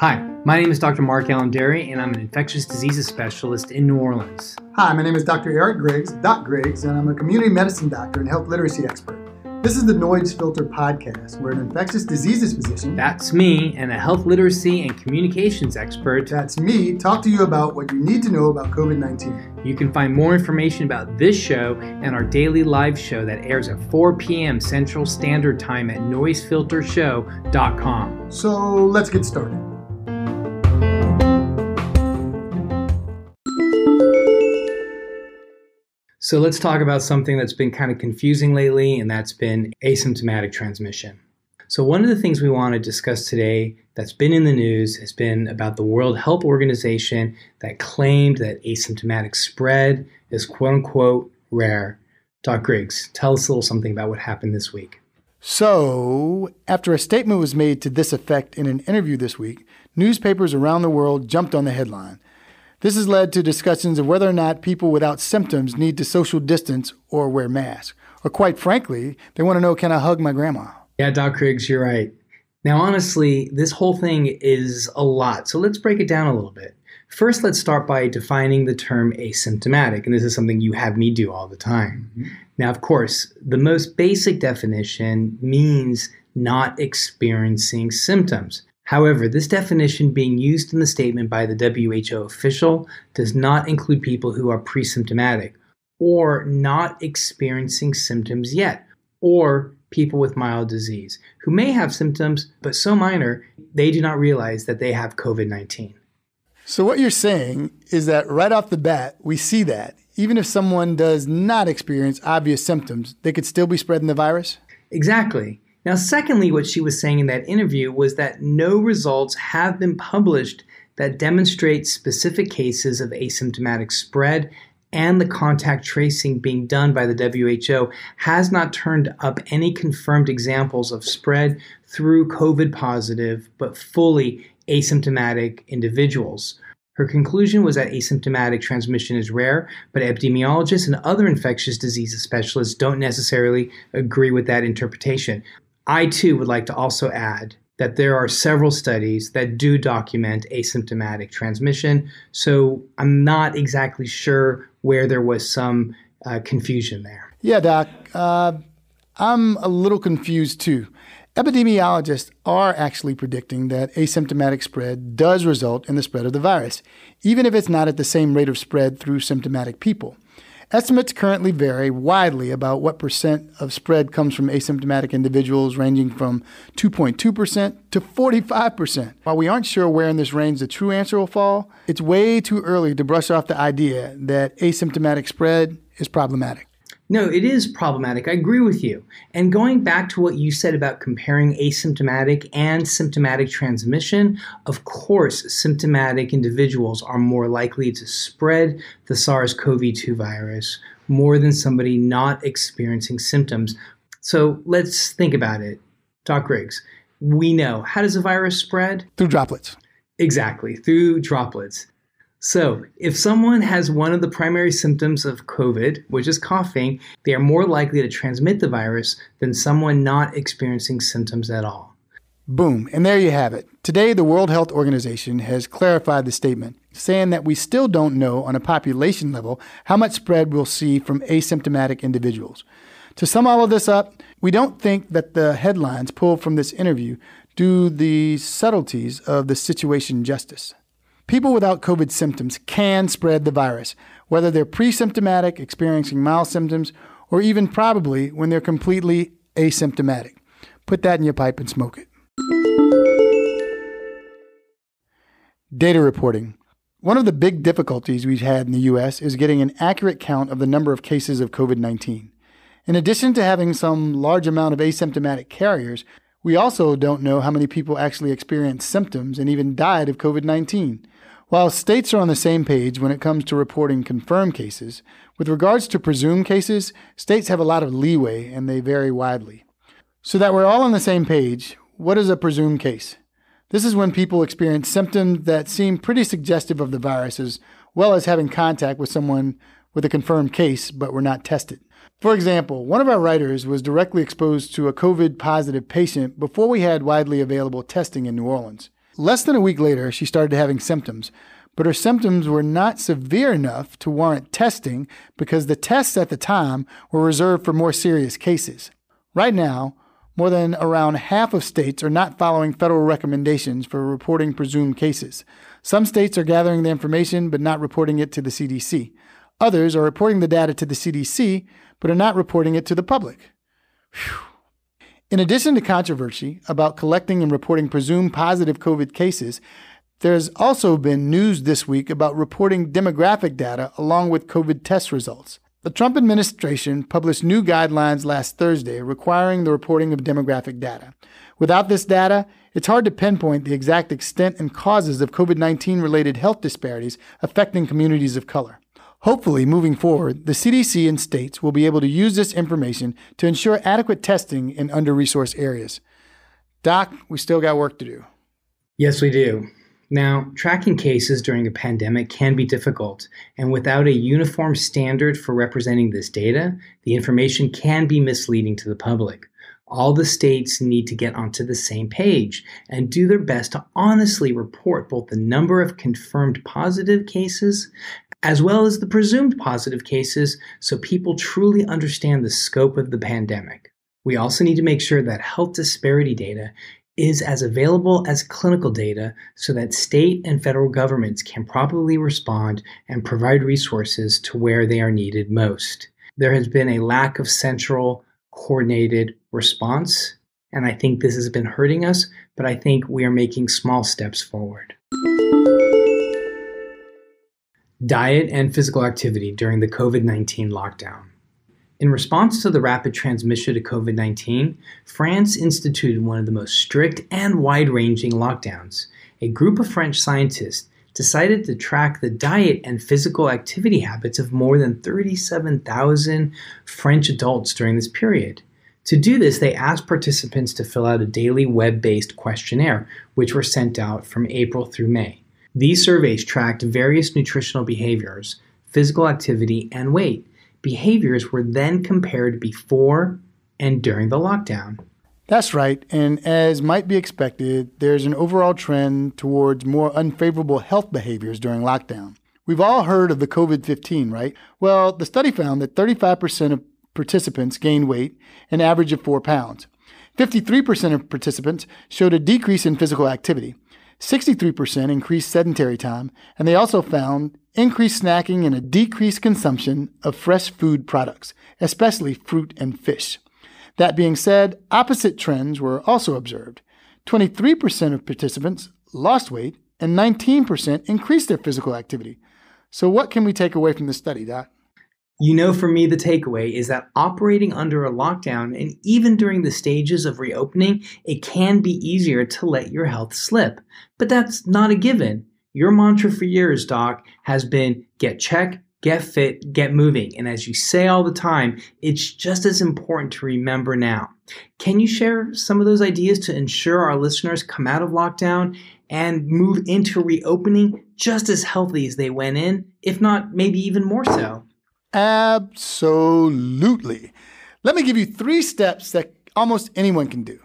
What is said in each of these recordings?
Hi, my name is Dr. Mark Allen Dery, and I'm an infectious diseases specialist in New Orleans. Hi, my name is Dr. Eric Griggs, Doc Griggs, and I'm a community medicine doctor and health literacy expert. This is the Noise Filter podcast, where an infectious diseases physician, That's me, and a health literacy and communications expert. that's me, talk to you about what you need to know about COVID 19. You can find more information about this show and our daily live show that airs at 4 p.m. Central Standard Time at noisefiltershow.com. So let's get started. So let's talk about something that's been kind of confusing lately, and that's been asymptomatic transmission. So, one of the things we want to discuss today that's been in the news has been about the World Health Organization that claimed that asymptomatic spread is quote unquote rare. Doc Griggs, tell us a little something about what happened this week. So, after a statement was made to this effect in an interview this week, newspapers around the world jumped on the headline. This has led to discussions of whether or not people without symptoms need to social distance or wear masks. Or, quite frankly, they want to know can I hug my grandma? Yeah, Doc Griggs, you're right. Now, honestly, this whole thing is a lot, so let's break it down a little bit. First, let's start by defining the term asymptomatic, and this is something you have me do all the time. Mm-hmm. Now, of course, the most basic definition means not experiencing symptoms. However, this definition being used in the statement by the WHO official does not include people who are pre symptomatic or not experiencing symptoms yet, or people with mild disease who may have symptoms but so minor they do not realize that they have COVID 19. So, what you're saying is that right off the bat, we see that even if someone does not experience obvious symptoms, they could still be spreading the virus? Exactly. Now, secondly, what she was saying in that interview was that no results have been published that demonstrate specific cases of asymptomatic spread, and the contact tracing being done by the WHO has not turned up any confirmed examples of spread through COVID positive but fully asymptomatic individuals. Her conclusion was that asymptomatic transmission is rare, but epidemiologists and other infectious diseases specialists don't necessarily agree with that interpretation. I too would like to also add that there are several studies that do document asymptomatic transmission, so I'm not exactly sure where there was some uh, confusion there. Yeah, Doc. Uh, I'm a little confused too. Epidemiologists are actually predicting that asymptomatic spread does result in the spread of the virus, even if it's not at the same rate of spread through symptomatic people. Estimates currently vary widely about what percent of spread comes from asymptomatic individuals, ranging from 2.2% to 45%. While we aren't sure where in this range the true answer will fall, it's way too early to brush off the idea that asymptomatic spread is problematic. No, it is problematic. I agree with you. And going back to what you said about comparing asymptomatic and symptomatic transmission, of course, symptomatic individuals are more likely to spread the SARS CoV 2 virus more than somebody not experiencing symptoms. So let's think about it. Doc Griggs, we know how does a virus spread? Through droplets. Exactly, through droplets. So, if someone has one of the primary symptoms of COVID, which is coughing, they are more likely to transmit the virus than someone not experiencing symptoms at all. Boom. And there you have it. Today, the World Health Organization has clarified the statement, saying that we still don't know on a population level how much spread we'll see from asymptomatic individuals. To sum all of this up, we don't think that the headlines pulled from this interview do the subtleties of the situation justice. People without COVID symptoms can spread the virus, whether they're pre symptomatic, experiencing mild symptoms, or even probably when they're completely asymptomatic. Put that in your pipe and smoke it. Data reporting. One of the big difficulties we've had in the U.S. is getting an accurate count of the number of cases of COVID 19. In addition to having some large amount of asymptomatic carriers, we also don't know how many people actually experienced symptoms and even died of COVID 19. While states are on the same page when it comes to reporting confirmed cases, with regards to presumed cases, states have a lot of leeway and they vary widely. So that we're all on the same page, what is a presumed case? This is when people experience symptoms that seem pretty suggestive of the virus, as well as having contact with someone with a confirmed case but were not tested. For example, one of our writers was directly exposed to a COVID positive patient before we had widely available testing in New Orleans. Less than a week later, she started having symptoms, but her symptoms were not severe enough to warrant testing because the tests at the time were reserved for more serious cases. Right now, more than around half of states are not following federal recommendations for reporting presumed cases. Some states are gathering the information but not reporting it to the CDC. Others are reporting the data to the CDC but are not reporting it to the public. Whew. In addition to controversy about collecting and reporting presumed positive COVID cases, there's also been news this week about reporting demographic data along with COVID test results. The Trump administration published new guidelines last Thursday requiring the reporting of demographic data. Without this data, it's hard to pinpoint the exact extent and causes of COVID 19 related health disparities affecting communities of color. Hopefully, moving forward, the CDC and states will be able to use this information to ensure adequate testing in under resourced areas. Doc, we still got work to do. Yes, we do. Now, tracking cases during a pandemic can be difficult, and without a uniform standard for representing this data, the information can be misleading to the public. All the states need to get onto the same page and do their best to honestly report both the number of confirmed positive cases as well as the presumed positive cases, so people truly understand the scope of the pandemic. We also need to make sure that health disparity data is as available as clinical data so that state and federal governments can properly respond and provide resources to where they are needed most. There has been a lack of central coordinated response, and I think this has been hurting us, but I think we are making small steps forward. Diet and physical activity during the COVID 19 lockdown. In response to the rapid transmission of COVID 19, France instituted one of the most strict and wide ranging lockdowns. A group of French scientists decided to track the diet and physical activity habits of more than 37,000 French adults during this period. To do this, they asked participants to fill out a daily web based questionnaire, which were sent out from April through May. These surveys tracked various nutritional behaviors, physical activity, and weight. Behaviors were then compared before and during the lockdown. That's right, and as might be expected, there's an overall trend towards more unfavorable health behaviors during lockdown. We've all heard of the COVID 15, right? Well, the study found that 35% of participants gained weight, an average of 4 pounds. 53% of participants showed a decrease in physical activity. 63% increased sedentary time, and they also found increased snacking and a decreased consumption of fresh food products, especially fruit and fish. That being said, opposite trends were also observed. 23% of participants lost weight, and 19% increased their physical activity. So, what can we take away from this study, Doc? You know, for me, the takeaway is that operating under a lockdown and even during the stages of reopening, it can be easier to let your health slip. But that's not a given. Your mantra for years, Doc, has been get check, get fit, get moving. And as you say all the time, it's just as important to remember now. Can you share some of those ideas to ensure our listeners come out of lockdown and move into reopening just as healthy as they went in, if not maybe even more so? Absolutely. Let me give you three steps that almost anyone can do.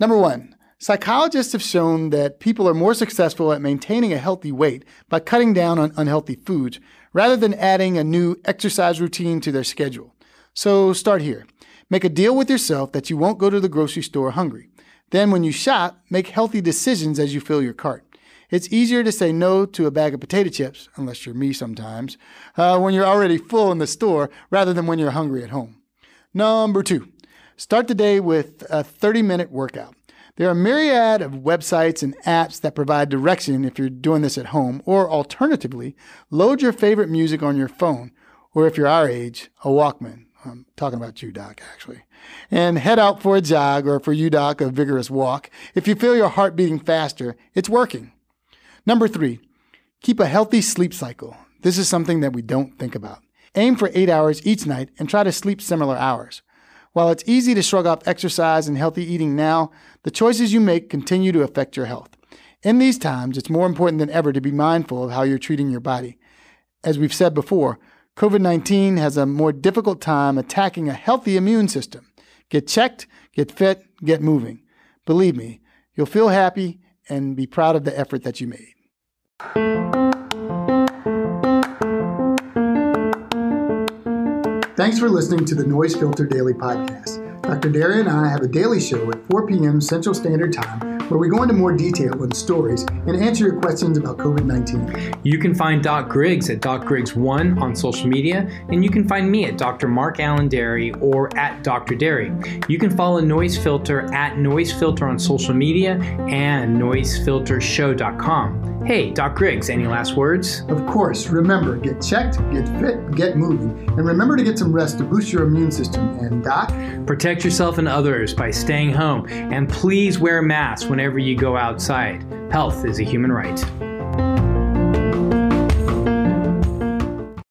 Number one, psychologists have shown that people are more successful at maintaining a healthy weight by cutting down on unhealthy foods rather than adding a new exercise routine to their schedule. So start here. Make a deal with yourself that you won't go to the grocery store hungry. Then, when you shop, make healthy decisions as you fill your cart. It's easier to say no to a bag of potato chips, unless you're me sometimes, uh, when you're already full in the store rather than when you're hungry at home. Number two, start the day with a 30 minute workout. There are a myriad of websites and apps that provide direction if you're doing this at home, or alternatively, load your favorite music on your phone, or if you're our age, a Walkman. I'm talking about you, Doc, actually. And head out for a jog, or for you, Doc, a vigorous walk. If you feel your heart beating faster, it's working. Number three, keep a healthy sleep cycle. This is something that we don't think about. Aim for eight hours each night and try to sleep similar hours. While it's easy to shrug off exercise and healthy eating now, the choices you make continue to affect your health. In these times, it's more important than ever to be mindful of how you're treating your body. As we've said before, COVID 19 has a more difficult time attacking a healthy immune system. Get checked, get fit, get moving. Believe me, you'll feel happy and be proud of the effort that you made. Thanks for listening to the Noise Filter Daily Podcast. Dr. Dery and I have a daily show at 4 p.m. Central Standard Time where we go into more detail on stories and answer your questions about COVID 19. You can find Doc Griggs at Doc Griggs1 on social media, and you can find me at Dr. Mark Allen Dery or at Dr. Dery. You can follow Noise Filter at Noise Filter on social media and noisefiltershow.com. Hey, Doc Griggs, any last words? Of course. Remember, get checked, get fit, get moving, and remember to get some rest to boost your immune system. And, Doc, protect yourself and others by staying home, and please wear masks whenever you go outside. Health is a human right.